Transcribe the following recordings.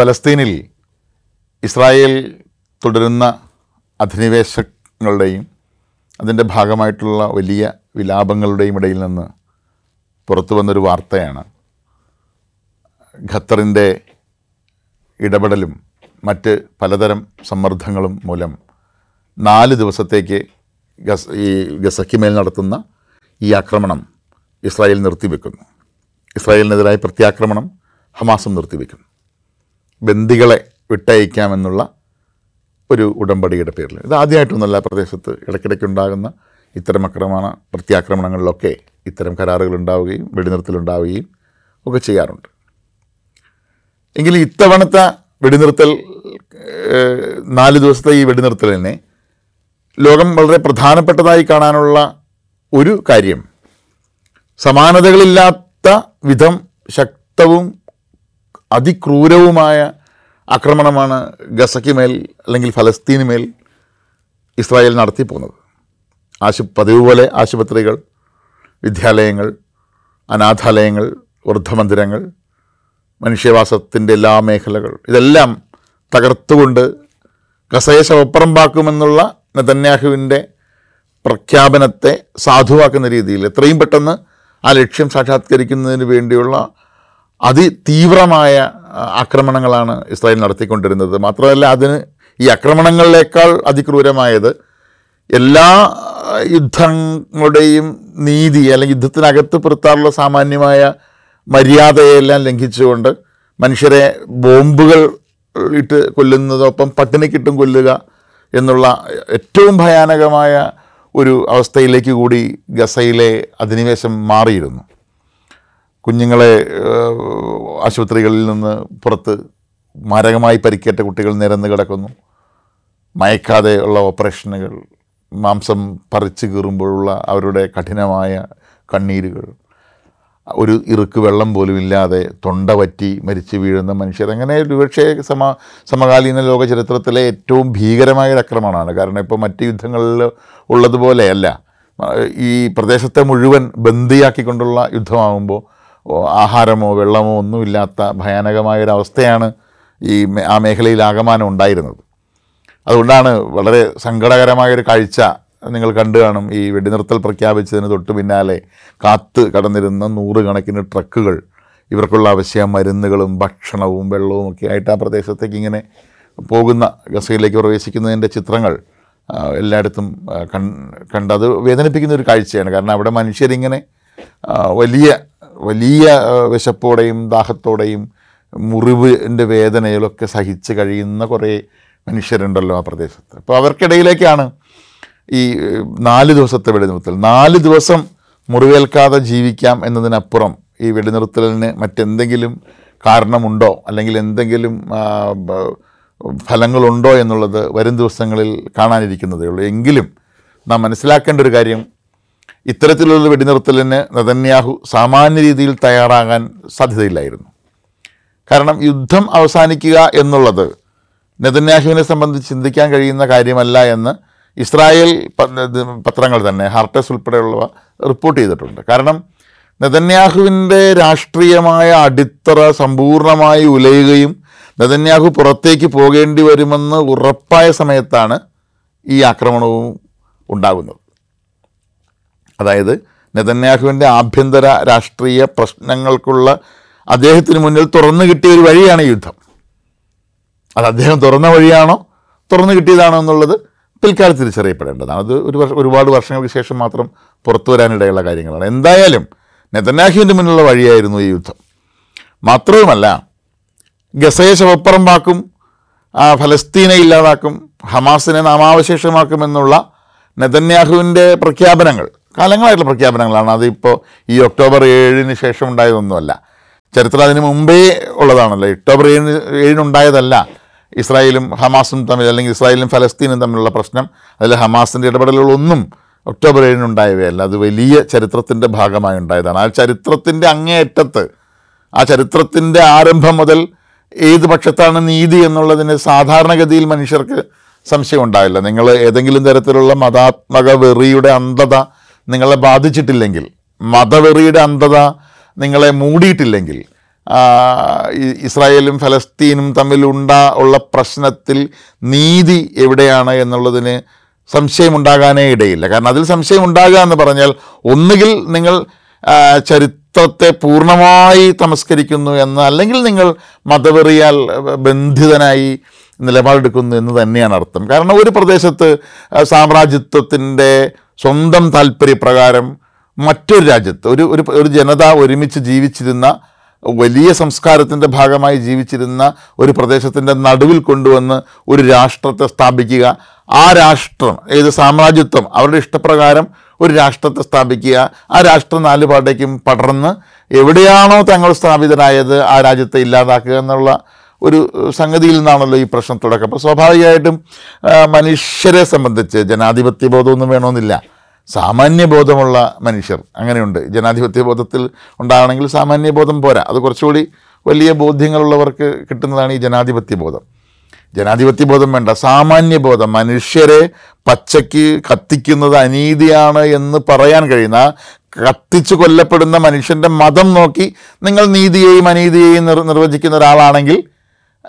പലസ്തീനിൽ Israel തുടരുന്ന അധിനിവേശങ്ങളുടെയും അതിന്റെ ഭാഗമായിട്ടുള്ള വലിയ വിലാപങ്ങളുടെയും ഇടയിൽ നിന്ന് പുറത്തു വന്നൊരു വാർത്തയാണ്. ഖത്തറിന്റെ ഇടപെടലും മറ്റ് പലതരം സമ്മർദ്ദങ്ങളും മൂലം നാല് ദിവസത്തേക്ക് ഗസ് ഈ ഗസയ്ക്ക് മേൽ നടത്തുന്ന ഈ ആക്രമണം ഇസ്രായേൽ നിർത്തിവെക്കുന്നു. ഇസ്രായേലിനെതിരായ പ്രത്യാക്രമണം ഹമാസും നിർത്തിവെക്കുന്നു. ബന്ദികളെ വിട്ടയക്കാമെന്നുള്ള ഒരു ഉടമ്പടിയുടെ പേരിൽ. ഇത് ആദ്യമായിട്ടൊന്നുമല്ല പ്രദേശത്ത് ഇടയ്ക്കിടയ്ക്ക് ഉണ്ടാകുന്ന ഇത്തരം അക്രമണ പ്രത്യാക്രമണങ്ങളിലൊക്കെ ഇത്തരം കരാറുകൾ ഉണ്ടാവുകയും വെടിനിർത്തലുണ്ടാവുകയും ഒക്കെ ചെയ്യാറുണ്ട്. എങ്കിലും ഇത്തവണത്തെ വെടിനിർത്തൽ നാല് ദിവസത്തെ ഈ വെടിനിർത്തലിനെ ലോകം വളരെ പ്രധാനപ്പെട്ടതായി കാണാനുള്ള ഒരു കാര്യം സമാനതകളില്ലാത്ത വിധം ശക്തവും അതിക്രൂരവുമായ ആക്രമണമാണ് ഗസയ്ക്ക് മേൽ അല്ലെങ്കിൽ ഫലസ്തീന് മേൽ ഇസ്രായേൽ നടത്തിപ്പോകുന്നത്. ആശു പതിവ് പോലെ ആശുപത്രികൾ വിദ്യാലയങ്ങൾ അനാഥാലയങ്ങൾ വൃദ്ധമന്ദിരങ്ങൾ മനുഷ്യവാസത്തിന്റെ എല്ലാ മേഖലകൾ ഇതെല്ലാം തകർത്തുകൊണ്ട് ഗസയെ ശവപ്പറമ്പാക്കുമെന്നുള്ള നെതന്യാഹുവിന്റെ പ്രഖ്യാപനത്തെ സാധുവാക്കുന്ന രീതിയിൽ എത്രയും പെട്ടെന്ന് ആ ലക്ഷ്യം സാക്ഷാത്കരിക്കുന്നതിന് വേണ്ടിയുള്ള അതിതീവ്രമായ തീവ്രമായ ആക്രമണങ്ങളാണ് ഇസ്രായേൽ നടത്തിക്കൊണ്ടിരുന്നത്. മാത്രമല്ല അതിന് ഈ ആക്രമണങ്ങളിലേക്കാൾ അതിക്രൂരമായത് എല്ലാ യുദ്ധങ്ങളുടെയും നീതി അല്ലെങ്കിൽ യുദ്ധത്തിനകത്ത് പുറത്താറുള്ള സാമാന്യമായ മര്യാദയെല്ലാം ലംഘിച്ചുകൊണ്ട് മനുഷ്യരെ ബോംബുകൾ ഇട്ട് കൊല്ലുന്നതോടൊപ്പം പട്ടിണിക്കിട്ടും കൊല്ലുക എന്നുള്ള ഏറ്റവും ഭയാനകമായ ഒരു അവസ്ഥയിലേക്ക് കൂടി ഗസയിലെ അധിനിവേശം മാറിയിരുന്നു. കുഞ്ഞുങ്ങളെ ആശുപത്രികളിൽ നിന്ന് പുറത്ത് മാരകമായി പരിക്കേറ്റ കുട്ടികൾ നിരന്ന് കിടക്കുന്നു. മയക്കാതെ ഉള്ള ഓപ്പറേഷനുകൾ മാംസം പറിച്ചു കീറുമ്പോഴുള്ള അവരുടെ കഠിനമായ കണ്ണീരുകൾ ഒരു ഇറുക്ക് വെള്ളം പോലും ഇല്ലാതെ തൊണ്ട വറ്റി മരിച്ചു വീഴുന്ന മനുഷ്യർ. അങ്ങനെ ഒരുപക്ഷെ സമ സമകാലീന ലോക ചരിത്രത്തിലെ ഏറ്റവും ഭീകരമായ ഒരു അക്രമണമാണ്. കാരണം ഇപ്പോൾ മറ്റ് യുദ്ധങ്ങളിൽ ഉള്ളതുപോലെയല്ല ഈ പ്രദേശത്തെ മുഴുവൻ ബന്ദിയാക്കിക്കൊണ്ടുള്ള യുദ്ധമാകുമ്പോൾ ആഹാരമോ വെള്ളമോ ഒന്നുമില്ലാത്ത ഭയാനകമായ ഒരു അവസ്ഥയാണ് ഈ ആ മേഖലയിൽ ആകമാനം ഉണ്ടായിരുന്നത്. അതുകൊണ്ടാണ് വളരെ സങ്കടകരമായൊരു കാഴ്ച നിങ്ങൾ കണ്ടു കാണും. ഈ വെടിനിർത്തൽ പ്രഖ്യാപിച്ചതിന് തൊട്ട് പിന്നാലെ കാത്ത് കടന്നിരുന്ന നൂറുകണക്കിന് ട്രക്കുകൾ ഇവർക്കുള്ള ആവശ്യ മരുന്നുകളും ഭക്ഷണവും വെള്ളവും ഒക്കെ ആയിട്ട് ആ പ്രദേശത്തേക്ക് ഇങ്ങനെ പോകുന്ന ഗസയിലേക്ക് പ്രവേശിക്കുന്നതിന്റെ ചിത്രങ്ങൾ എല്ലായിടത്തും കൺ കണ്ടത് വേദനിപ്പിക്കുന്ന ഒരു കാഴ്ചയാണ്. കാരണം അവിടെ മനുഷ്യരിങ്ങനെ വലിയ വലിയ വിശപ്പോടെയും ദാഹത്തോടെയും മുറിവിന്റെ വേദനയിലൊക്കെ സഹിച്ച് കഴിയുന്ന കുറേ മനുഷ്യരുണ്ടല്ലോ ആ പ്രദേശത്ത്. അപ്പോൾ അവർക്കിടയിലേക്കാണ് ഈ നാല് ദിവസത്തെ വെടിനിർത്തൽ. നാല് ദിവസം മുറിവേൽക്കാതെ ജീവിക്കാം എന്നതിനപ്പുറം ഈ വെടിനിർത്തലിന് മറ്റെന്തെങ്കിലും കാരണമുണ്ടോ? അല്ലെങ്കിൽ എന്തെങ്കിലും ഫലങ്ങളുണ്ടോ എന്നുള്ളത് വരും ദിവസങ്ങളിൽ കാണാനിരിക്കുന്നതേ ഉള്ളൂ എങ്കിലും നാം മനസ്സിലാക്കേണ്ട ഒരു കാര്യം ഇത്തരത്തിലുള്ള വെടിനിർത്തലിന് നതന്യാഹു സാമാന്യ രീതിയിൽ തയ്യാറാകാൻ സാധ്യതയില്ലായിരുന്നു. കാരണം യുദ്ധം അവസാനിക്കുക എന്നുള്ളത് നെതന്യാഹുവിനെ സംബന്ധിച്ച് ചിന്തിക്കാൻ കഴിയുന്ന കാര്യമല്ല എന്ന് ഇസ്രായേൽ പത്രങ്ങൾ തന്നെ ഹാർട്ടസ് ഉൾപ്പെടെയുള്ളവ റിപ്പോർട്ട് ചെയ്തിട്ടുണ്ട്. കാരണം നെതന്യാഹുവിന്റെ രാഷ്ട്രീയമായ അടിത്തറ സമ്പൂർണമായി ഉലയുകയും നെതന്യാഹു പുറത്തേക്ക് പോകേണ്ടി വരുമെന്ന് ഉറപ്പായ സമയത്താണ് ഈ ആക്രമണവും ഉണ്ടാകുന്നത്. അതായത് നെതന്യാഹുവിന്റെ ആഭ്യന്തര രാഷ്ട്രീയ പ്രശ്നങ്ങൾക്കുള്ള അദ്ദേഹത്തിന് മുന്നിൽ തുറന്നു കിട്ടിയ ഒരു വഴിയാണ് യുദ്ധം. അത് അദ്ദേഹം തുറന്ന വഴിയാണോ തുറന്നു കിട്ടിയതാണോ എന്നുള്ളത് പിൽക്കാലം തിരിച്ചറിയപ്പെടേണ്ടതാണ്. അത് ഒരു വർഷം ഒരുപാട് വർഷങ്ങൾക്ക് ശേഷം മാത്രം പുറത്തു വരാനിടയുള്ള കാര്യങ്ങളാണ്. എന്തായാലും നെതന്യാഹുവിന്റെ മുന്നിലുള്ള വഴിയായിരുന്നു ഈ യുദ്ധം. മാത്രവുമല്ല ഗസയെ ശവപ്പുറമ്പാക്കും ഫലസ്തീനെ ഇല്ലാതാക്കും ഹമാസിനെ നാമാവശേഷമാക്കുമെന്നുള്ള നെതന്യാഹുവിന്റെ പ്രഖ്യാപനങ്ങൾ കാലങ്ങളായിട്ടുള്ള പ്രഖ്യാപനങ്ങളാണ്. അതിപ്പോൾ ഈ ഒക്ടോബർ ഏഴിന് ശേഷം ഉണ്ടായതൊന്നുമല്ല. ചരിത്രം അതിന് മുമ്പേ ഉള്ളതാണല്ലോ. ഒക്ടോബർ ഏഴിന് ഏഴിനുണ്ടായതല്ല ഇസ്രായേലും ഹമാസും തമ്മിൽ അല്ലെങ്കിൽ ഇസ്രായേലും ഫലസ്തീനും തമ്മിലുള്ള പ്രശ്നം. അതിൽ ഹമാസിന്റെ ഇടപെടലുകളൊന്നും ഒക്ടോബർ ഏഴിനുണ്ടായവയല്ല. അത് വലിയ ചരിത്രത്തിന്റെ ഭാഗമായി ഉണ്ടായതാണ്. ആ ചരിത്രത്തിന്റെ അങ്ങേയറ്റത്ത് ആ ചരിത്രത്തിന്റെ ആരംഭം മുതൽ ഏത് പക്ഷത്താണ് നീതി എന്നുള്ളതിന് സാധാരണഗതിയിൽ മനുഷ്യർക്ക് സംശയം ഉണ്ടാവില്ല നിങ്ങൾ ഏതെങ്കിലും തരത്തിലുള്ള മതാത്മക വെറിയുടെ അന്ധത നിങ്ങളെ ബാധിച്ചിട്ടില്ലെങ്കിൽ മതവെറിയുടെ അന്ധത നിങ്ങളെ മൂടിയിട്ടില്ലെങ്കിൽ ഇസ്രായേലും ഫലസ്തീനും തമ്മിലുണ്ടാ ഉള്ള പ്രശ്നത്തിൽ നീതി എവിടെയാണ് എന്നുള്ളതിന് സംശയമുണ്ടാകാനേ ഇടയില്ല. കാരണം അതിൽ സംശയം ഉണ്ടാകുക എന്ന് പറഞ്ഞാൽ ഒന്നുകിൽ നിങ്ങൾ ചരിത്രത്തെ പൂർണമായി തമസ്കരിക്കുന്നു എന്ന് അല്ലെങ്കിൽ നിങ്ങൾ മതവെറിയാൽ ബന്ധിതനായി നിലപാടെടുക്കുന്നു എന്ന് തന്നെയാണ് അർത്ഥം. കാരണം ഒരു പ്രദേശത്ത് സാമ്രാജ്യത്വത്തിന്റെ സ്വന്തം താല്പര്യപ്രകാരം മറ്റൊരു രാജ്യത്ത് ഒരു ഒരു ഒരു ജനത ഒരുമിച്ച് ജീവിച്ചിരുന്ന വലിയ സംസ്കാരത്തിന്റെ ഭാഗമായി ജീവിച്ചിരുന്ന ഒരു പ്രദേശത്തിന്റെ നടുവിൽ കൊണ്ടുവന്ന് ഒരു രാഷ്ട്രത്തെ സ്ഥാപിക്കുക. ആ രാഷ്ട്രം ഏത് സാമ്രാജ്യത്വം അവരുടെ ഇഷ്ടപ്രകാരം ഒരു രാഷ്ട്രത്തെ സ്ഥാപിക്കുക. ആ രാഷ്ട്രം നാല് പാട്ടേക്കും പടർന്ന് എവിടെയാണോ തങ്ങൾ സ്ഥാപിതരായത് ആ രാജ്യത്തെ ഇല്ലാതാക്കുക എന്നുള്ള ഒരു സംഗതിയിൽ നിന്നാണല്ലോ ഈ പ്രശ്നം തുടക്കം. അപ്പോൾ സ്വാഭാവികമായിട്ടും മനുഷ്യരെ സംബന്ധിച്ച് ജനാധിപത്യ ബോധമൊന്നും വേണമെന്നില്ല. സാമാന്യ ബോധമുള്ള മനുഷ്യർ അങ്ങനെയുണ്ട്. ജനാധിപത്യ ബോധത്തിൽ ഉണ്ടാകണമെങ്കിൽ സാമാന്യ ബോധം പോരാ. അത് കുറച്ചുകൂടി വലിയ ബോധ്യങ്ങളുള്ളവർക്ക് കിട്ടുന്നതാണ് ഈ ജനാധിപത്യ ബോധം ജനാധിപത്യ ബോധം വേണ്ട. സാമാന്യ ബോധം മനുഷ്യരെ പച്ചയ്ക്ക് കത്തിക്കുന്നത് അനീതിയാണ് എന്ന് പറയാൻ കഴിയുന്ന കത്തിച്ചു കൊല്ലപ്പെടുന്ന മനുഷ്യന്റെ മതം നോക്കി നിങ്ങൾ നീതിയെയും അനീതിയെയും നിർ നിർവചിക്കുന്ന ഒരാളാണെങ്കിൽ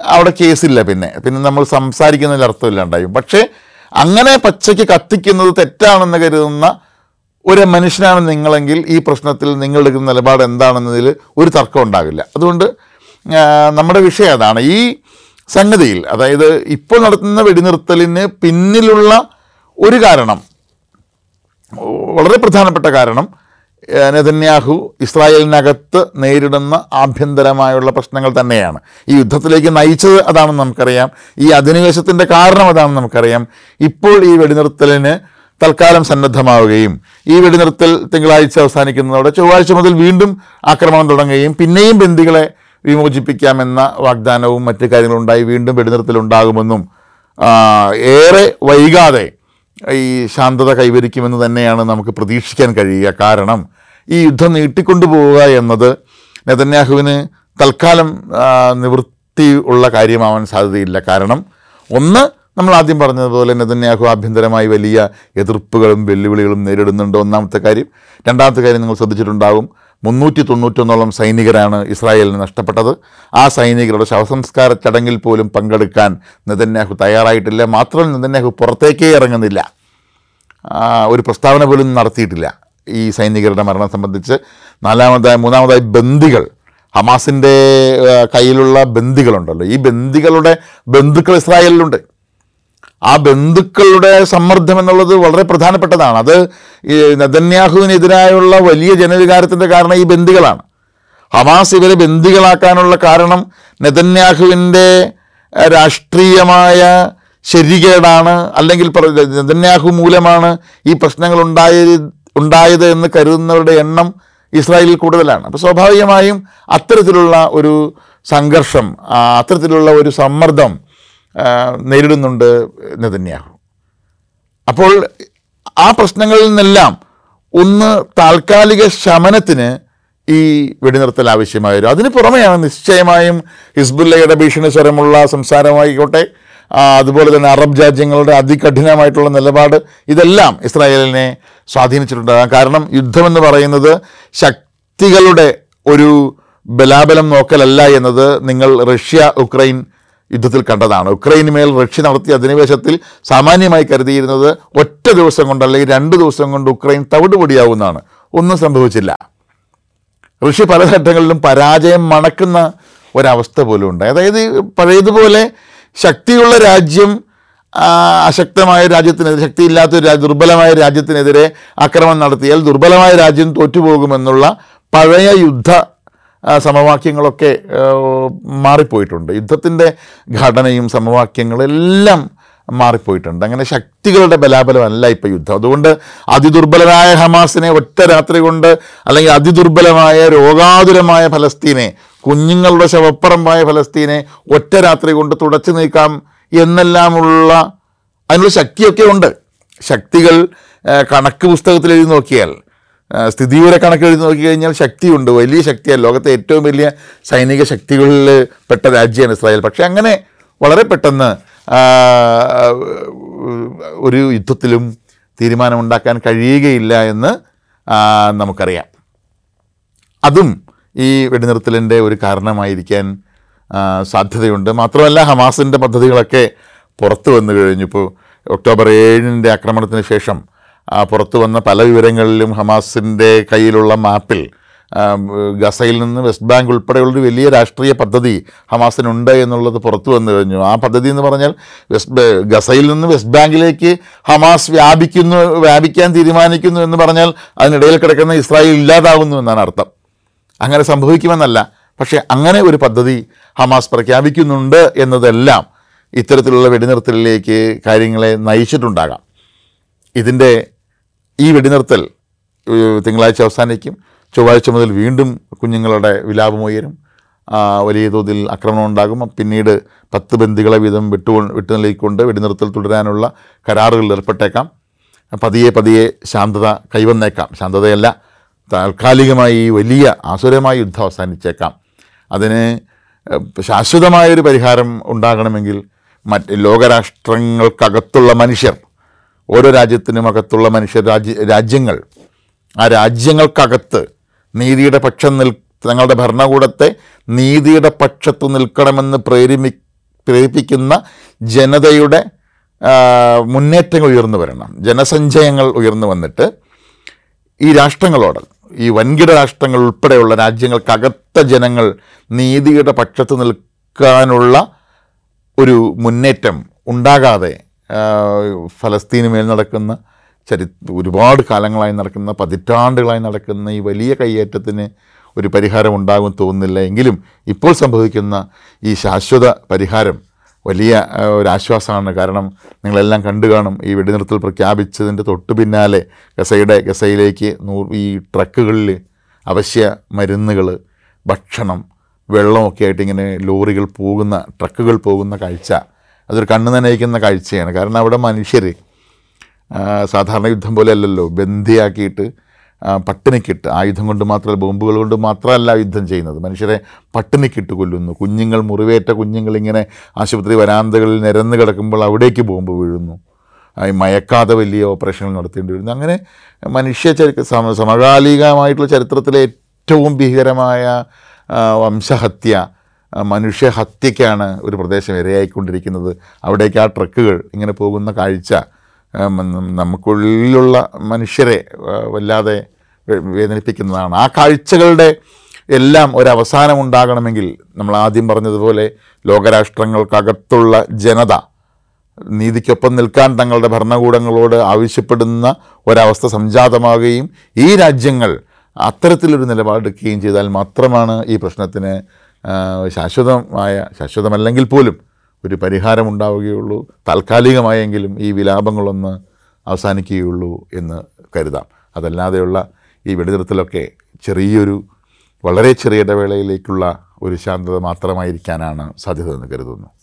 അവിടെ കേസില്ല പിന്നെ. പിന്നെ നമ്മൾ സംസാരിക്കുന്നതിൽ അർത്ഥമില്ലാണ്ടായും പക്ഷേ അങ്ങനെ പച്ചയ്ക്ക് കത്തിക്കുന്നത് തെറ്റാണെന്ന് കരുതുന്ന ഒരു മനുഷ്യനാണ് നിങ്ങളെങ്കിൽ ഈ പ്രശ്നത്തിൽ നിങ്ങൾ എടുക്കുന്ന നിലപാട് എന്താണെന്നതിൽ ഒരു തർക്കം ഉണ്ടാകില്ല. അതുകൊണ്ട് നമ്മുടെ വിഷയം അതാണ്. ഈ സംഗതിയിൽ അതായത് ഇപ്പോൾ നടത്തുന്ന വെടിനിർത്തലിന് പിന്നിലുള്ള ഒരു കാരണം വളരെ പ്രധാനപ്പെട്ട കാരണം നെതന്യാഹു ഇസ്രായേലിനകത്ത് നേരിടുന്ന ആഭ്യന്തരമായുള്ള പ്രശ്നങ്ങൾ തന്നെയാണ്. ഈ യുദ്ധത്തിലേക്ക് നയിച്ചത് അതാണെന്ന് നമുക്കറിയാം. ഈ അധിനിവേശത്തിന്റെ കാരണം അതാണെന്ന് നമുക്കറിയാം. ഇപ്പോൾ ഈ വെടിനിർത്തലിന് തൽക്കാലം സന്നദ്ധമാവുകയും ഈ വെടിനിർത്തൽ തിങ്കളാഴ്ച അവസാനിക്കുന്നതോടെ ചൊവ്വാഴ്ച മുതൽ വീണ്ടും ആക്രമണം തുടങ്ങുകയും പിന്നെയും ബന്ദികളെ വിമോചിപ്പിക്കാമെന്ന വാഗ്ദാനവും മറ്റു കാര്യങ്ങളുണ്ടായി വീണ്ടും വെടിനിർത്തലുണ്ടാകുമെന്നും ഏറെ വൈകാതെ ഈ ശാന്തത കൈവരിക്കുമെന്ന് തന്നെയാണ് നമുക്ക് പ്രതീക്ഷിക്കാൻ കഴിയുക. കാരണം ഈ യുദ്ധം നീട്ടിക്കൊണ്ടുപോവുക എന്നത് നെതന്യാഹുവിന് തൽക്കാലം നിവൃത്തി ഉള്ള കാര്യമാവാൻ സാധ്യതയില്ല. കാരണം ഒന്ന് നമ്മൾ ആദ്യം പറഞ്ഞതുപോലെ നെതന്യാഹു ആഭ്യന്തരമായി വലിയ എതിർപ്പുകളും വെല്ലുവിളികളും നേരിടുന്നുണ്ട് ഒന്നാമത്തെ കാര്യം. രണ്ടാമത്തെ കാര്യം നിങ്ങൾ ശ്രദ്ധിച്ചിട്ടുണ്ടാകും. മുന്നൂറ്റി തൊണ്ണൂറ്റൊന്നോളം സൈനികരാണ് ഇസ്രായേലിന് നഷ്ടപ്പെട്ടത്. ആ സൈനികരുടെ ശവസംസ്കാര ചടങ്ങിൽ പോലും പങ്കെടുക്കാൻ നെതന്യാഹു തയ്യാറായിട്ടില്ല. മാത്രമല്ല നെതന്യാഹു പുറത്തേക്കേ ഇറങ്ങുന്നില്ല. ഒരു പ്രസ്താവന പോലും നടത്തിയിട്ടില്ല. ഈ സൈനികരുടെ മരണം സംബന്ധിച്ച് നാലാമതായി മൂന്നാമതായി ബന്ദികൾ. ഹമാസിന്റെ കയ്യിലുള്ള ബന്ദികളുണ്ടല്ലോ. ഈ ബന്ദികളുടെ ബന്ധുക്കൾ ഇസ്രായേലിലുണ്ട്. ആ ബന്ധുക്കളുടെ സമ്മർദ്ദം എന്നുള്ളത് വളരെ പ്രധാനപ്പെട്ടതാണ്. അത് ഈ നദന്യാഹുവിനെതിരായുള്ള വലിയ ജനവികാരത്തിന്റെ കാരണം ഈ ബന്ദികളാണ്. ഹമാസ് ഇവരെ ബന്ദികളാക്കാനുള്ള കാരണം നെതന്യാഹുവിന്റെ രാഷ്ട്രീയമായ ശരികേടാണ് അല്ലെങ്കിൽ നെതന്യാഹു മൂലമാണ് ഈ പ്രശ്നങ്ങൾ ഉണ്ടായത് എന്ന് കരുതുന്നവരുടെ എണ്ണം ഇസ്രായേലിൽ കൂടുതലാണ്. അപ്പോൾ സ്വാഭാവികമായും അത്തരത്തിലുള്ള ഒരു സംഘർഷം അത്തരത്തിലുള്ള ഒരു സമ്മർദ്ദം നേരിടുന്നുണ്ട് നെതന്യാഹു. അപ്പോൾ ആ പ്രശ്നങ്ങളിൽ നിന്നെല്ലാം ഒന്ന് താൽക്കാലിക ശമനത്തിന് ഈ വെടിനിർത്തൽ വരും അതിന് പുറമെയാണ് നിശ്ചയമായും ഹിസ്ബുല്ലയുടെ ഭീഷണി സ്വരമുള്ള സംസാരമായിക്കോട്ടെ അതുപോലെ തന്നെ അറബ് രാജ്യങ്ങളുടെ അതികഠിനമായിട്ടുള്ള നിലപാട് ഇതെല്ലാം ഇസ്രായേലിനെ സ്വാധീനിച്ചിട്ടുണ്ടാകാം കാരണം യുദ്ധമെന്ന് പറയുന്നത് ശക്തികളുടെ ഒരു ബലാബലം നോക്കലല്ല എന്നത് നിങ്ങൾ റഷ്യ ഉക്രൈൻ യുദ്ധത്തിൽ കണ്ടതാണ്. ഉക്രൈന് മേൽ റഷ്യ നടത്തിയ അധിനിവേശത്തിൽ സാമാന്യമായി കരുതിയിരുന്നത് ഒറ്റ ദിവസം കൊണ്ട് അല്ലെങ്കിൽ രണ്ട് ദിവസം കൊണ്ട് ഉക്രൈൻ തവിടുപൊടിയാവുന്നതാണ്. ഒന്നും സംഭവിച്ചില്ല. റഷ്യ പല ഘട്ടങ്ങളിലും പരാജയം മണക്കുന്ന ഒരവസ്ഥ പോലും ഉണ്ട്. അതായത് പഴയതുപോലെ ശക്തിയുള്ള രാജ്യം അശക്തമായ രാജ്യത്തിനെതിരെ ശക്തിയില്ലാത്ത ഒരു രാജ്യ- ദുർബലമായ രാജ്യത്തിനെതിരെ ആക്രമണം നടത്തിയാൽ ദുർബലമായ രാജ്യം തോറ്റുപോകുമെന്നുള്ള പഴയ യുദ്ധ സമവാക്യങ്ങളൊക്കെ മാറിപ്പോയിട്ടുണ്ട്. യുദ്ധത്തിന്റെ ഘടനയും സമവാക്യങ്ങളെല്ലാം മാറിപ്പോയിട്ടുണ്ട്. അങ്ങനെ ശക്തികളുടെ ബലാബലമല്ല ഇപ്പോൾ യുദ്ധം. അതുകൊണ്ട് അതിദുർബലരായ ഹമാസിനെ ഒറ്റ രാത്രി കൊണ്ട് അല്ലെങ്കിൽ അതിദുർബലമായ രോഗാതുരമായ ഫലസ്തീനെ കുഞ്ഞുങ്ങളുടെ ശവപ്പറമ്പായ ഫലസ്തീനെ ഒറ്റ രാത്രി കൊണ്ട് തുടച്ചു നീക്കാം എന്നെല്ലാമുള്ള അതിനുള്ള ശക്തിയൊക്കെ ഉണ്ട്. ശക്തികൾ കണക്ക് പുസ്തകത്തിൽ എഴുതി നോക്കിയാൽ ആ, സ്ഥിതിവിവര കണക്ക് എഴുതി നോക്കി കഴിഞ്ഞാൽ ശക്തിയുണ്ട്. വലിയ ശക്തിയാണ് ലോകത്തെ ഏറ്റവും വലിയ സൈനിക ശക്തികളിൽ പെട്ട രാജ്യമാണ് ഇസ്രായേൽ. പക്ഷേ അങ്ങനെ വളരെ പെട്ടെന്ന് ഒരു യുദ്ധത്തിലും തീരുമാനമുണ്ടാക്കാൻ കഴിയുകയില്ല എന്ന് നമുക്കറിയാം. അതും ഈ വെടിനിർത്തലിന്റെ ഒരു കാരണമായിരിക്കാൻ സാധ്യതയുണ്ട്. മാത്രമല്ല ഹമാസിന്റെ പദ്ധതികളൊക്കെ പുറത്തു വന്നു കഴിഞ്ഞു. ഇപ്പോൾ ഒക്ടോബർ ഏഴിന്റെ ആക്രമണത്തിന് ശേഷം പുറത്തു വന്ന പല വിവരങ്ങളിലും ഹമാസിന്റെ കയ്യിലുള്ള മാപ്പിൽ ഗസയിൽ നിന്ന് വെസ്റ്റ് ബാങ്ക് ഉൾപ്പെടെയുള്ളൊരു വലിയ രാഷ്ട്രീയ പദ്ധതി ഹമാസിനുണ്ട് എന്നുള്ളത് പുറത്തു വന്നു കഴിഞ്ഞു. ആ പദ്ധതി എന്ന് പറഞ്ഞാൽ വെസ്റ്റ് ഗസയിൽ നിന്ന് വെസ്റ്റ് ബാങ്കിലേക്ക് ഹമാസ് വ്യാപിക്കുന്നു വ്യാപിക്കാൻ തീരുമാനിക്കുന്നു എന്ന് പറഞ്ഞാൽ അതിനിടയിൽ കിടക്കുന്ന ഇസ്രായേൽ ഇല്ലാതാകുന്നു എന്നാണ് അർത്ഥം. അങ്ങനെ സംഭവിക്കുമെന്നല്ല. പക്ഷേ അങ്ങനെ ഒരു പദ്ധതി ഹമാസ് പ്രഖ്യാപിക്കുന്നുണ്ട് എന്നതെല്ലാം ഇത്തരത്തിലുള്ള വെടിനിർത്തലിലേക്ക് കാര്യങ്ങളെ നയിച്ചിട്ടുണ്ടാകാം. ഇതിന്റെ ഈ വെടിനിർത്തൽ തിങ്കളാഴ്ച അവസാനിക്കും. ചൊവ്വാഴ്ച മുതൽ വീണ്ടും കുഞ്ഞുങ്ങളുടെ വിലാപം ഉയരും. വലിയ തോതിൽ ആക്രമണം ഉണ്ടാകും. പിന്നീട് പത്ത് ബന്ദികളെ വീതം വിട്ടു വിട്ടു നൽകിക്കൊണ്ട് വെടിനിർത്തൽ തുടരാനുള്ള കരാറുകളിൽ ഏർപ്പെട്ടേക്കാം. പതിയെ പതിയെ ശാന്തത കൈവന്നേക്കാം. ശാന്തതയല്ല താൽക്കാലികമായി ഈ വലിയ ആസുരമായ യുദ്ധം അവസാനിച്ചേക്കാം. അതിന് ശാശ്വതമായൊരു പരിഹാരം ഉണ്ടാകണമെങ്കിൽ മറ്റ് ലോകരാഷ്ട്രങ്ങൾക്കകത്തുള്ള മനുഷ്യർ ഓരോ രാജ്യത്തിനും അകത്തുള്ള മനുഷ്യർ രാജ്യ രാജ്യങ്ങൾ ആ രാജ്യങ്ങൾക്കകത്ത് നീതിയുടെ പക്ഷം നിൽ തങ്ങളുടെ ഭരണകൂടത്തെ നീതിയുടെ പക്ഷത്ത് നിൽക്കണമെന്ന് പ്രേരിമി പ്രേരിപ്പിക്കുന്ന ജനതയുടെ മുന്നേറ്റങ്ങൾ ഉയർന്നു വരണം. ജനസഞ്ചയങ്ങൾ ഉയർന്നു വന്നിട്ട് ഈ രാഷ്ട്രങ്ങളോട് ഈ വൻകിട രാഷ്ട്രങ്ങൾ ഉൾപ്പെടെയുള്ള രാജ്യങ്ങൾക്കകത്ത ജനങ്ങൾ നീതിയുടെ പക്ഷത്ത് നിൽക്കാനുള്ള ഒരു മുന്നേറ്റം ഉണ്ടാകാതെ ഫലസ്തീന് മേൽ നടക്കുന്ന ചരി ഒരുപാട് കാലങ്ങളായി നടക്കുന്ന പതിറ്റാണ്ടുകളായി നടക്കുന്ന ഈ വലിയ കയ്യേറ്റത്തിന് ഒരു പരിഹാരം ഉണ്ടാകും തോന്നുന്നില്ല. എങ്കിലും ഇപ്പോൾ സംഭവിക്കുന്ന ഈ ശാശ്വത പരിഹാരം വലിയ ഒരാശ്വാസമാണ് കാരണം നിങ്ങളെല്ലാം കണ്ടു കാണും ഈ വെടിനിർത്തൽ പ്രഖ്യാപിച്ചതിന്റെ തൊട്ട് പിന്നാലെ ഗസയുടെ ഗസയിലേക്ക് നൂ ഈ ട്രക്കുകളിൽ അവശ്യ മരുന്നുകൾ ഭക്ഷണം വെള്ളമൊക്കെ ആയിട്ട് ഇങ്ങനെ ലോറികൾ പോകുന്ന ട്രക്കുകൾ പോകുന്ന കാഴ്ച. അതൊരു കണ്ണു നനയിക്കുന്ന കാഴ്ചയാണ്. കാരണം അവിടെ മനുഷ്യർ സാധാരണ യുദ്ധം പോലെ അല്ലല്ലോ ബന്ദിയാക്കിയിട്ട് ആ, പട്ടിണിക്കിട്ട് ആയുധം കൊണ്ട് മാത്രമല്ല ബോംബുകൾ കൊണ്ട് മാത്രമല്ല യുദ്ധം ചെയ്യുന്നത്. മനുഷ്യരെ പട്ടിണിക്കിട്ട് കൊല്ലുന്നു. കുഞ്ഞുങ്ങൾ മുറിവേറ്റ കുഞ്ഞുങ്ങൾ ഇങ്ങനെ ആശുപത്രി വരാന്തകളിൽ നിരന്ന് കിടക്കുമ്പോൾ അവിടേക്ക് ബോംബ് വീഴുന്നു. മയക്കാതെ വലിയ ഓപ്പറേഷനുകൾ നടത്തേണ്ടി വരുന്നു. അങ്ങനെ മനുഷ്യ ചരി സമകാലികമായിട്ടുള്ള ചരിത്രത്തിലെ ഏറ്റവും ഭീകരമായ വംശഹത്യ മനുഷ്യഹത്യക്കാണ് ഒരു പ്രദേശം ഇരയായിക്കൊണ്ടിരിക്കുന്നത്. അവിടേക്ക് ആ ട്രക്കുകൾ ഇങ്ങനെ പോകുന്ന കാഴ്ച നമുക്കുള്ളിലുള്ള മനുഷ്യരെ വല്ലാതെ വേദനിപ്പിക്കുന്നതാണ്. ആ കാഴ്ചകളുടെ എല്ലാം ഒരവസാനം ഉണ്ടാകണമെങ്കിൽ നമ്മൾ ആദ്യം പറഞ്ഞതുപോലെ ലോകരാഷ്ട്രങ്ങൾക്കകത്തുള്ള ജനത നീതിക്കൊപ്പം നിൽക്കാൻ തങ്ങളുടെ ഭരണകൂടങ്ങളോട് ആവശ്യപ്പെടുന്ന ഒരവസ്ഥ സംജാതമാവുകയും ഈ രാജ്യങ്ങൾ അത്തരത്തിലൊരു നിലപാടെടുക്കുകയും ചെയ്താൽ മാത്രമാണ് ഈ പ്രശ്നത്തിന് ശാശ്വതമായ ശാശ്വതമല്ലെങ്കിൽ പോലും ഒരു പരിഹാരം ഉണ്ടാവുകയുള്ളൂ. താൽക്കാലികമായെങ്കിലും ഈ വിലാപങ്ങളൊന്ന് അവസാനിക്കുകയുള്ളൂ എന്ന് കരുതാം. അതല്ലാതെയുള്ള ഈ വെടിനിർത്തലൊക്കെ ചെറിയൊരു വളരെ ചെറിയ ഇടവേളയിലേക്കുള്ള ഒരു ശാന്തത മാത്രമായിരിക്കാനാണ് സാധ്യത എന്ന് കരുതുന്നു.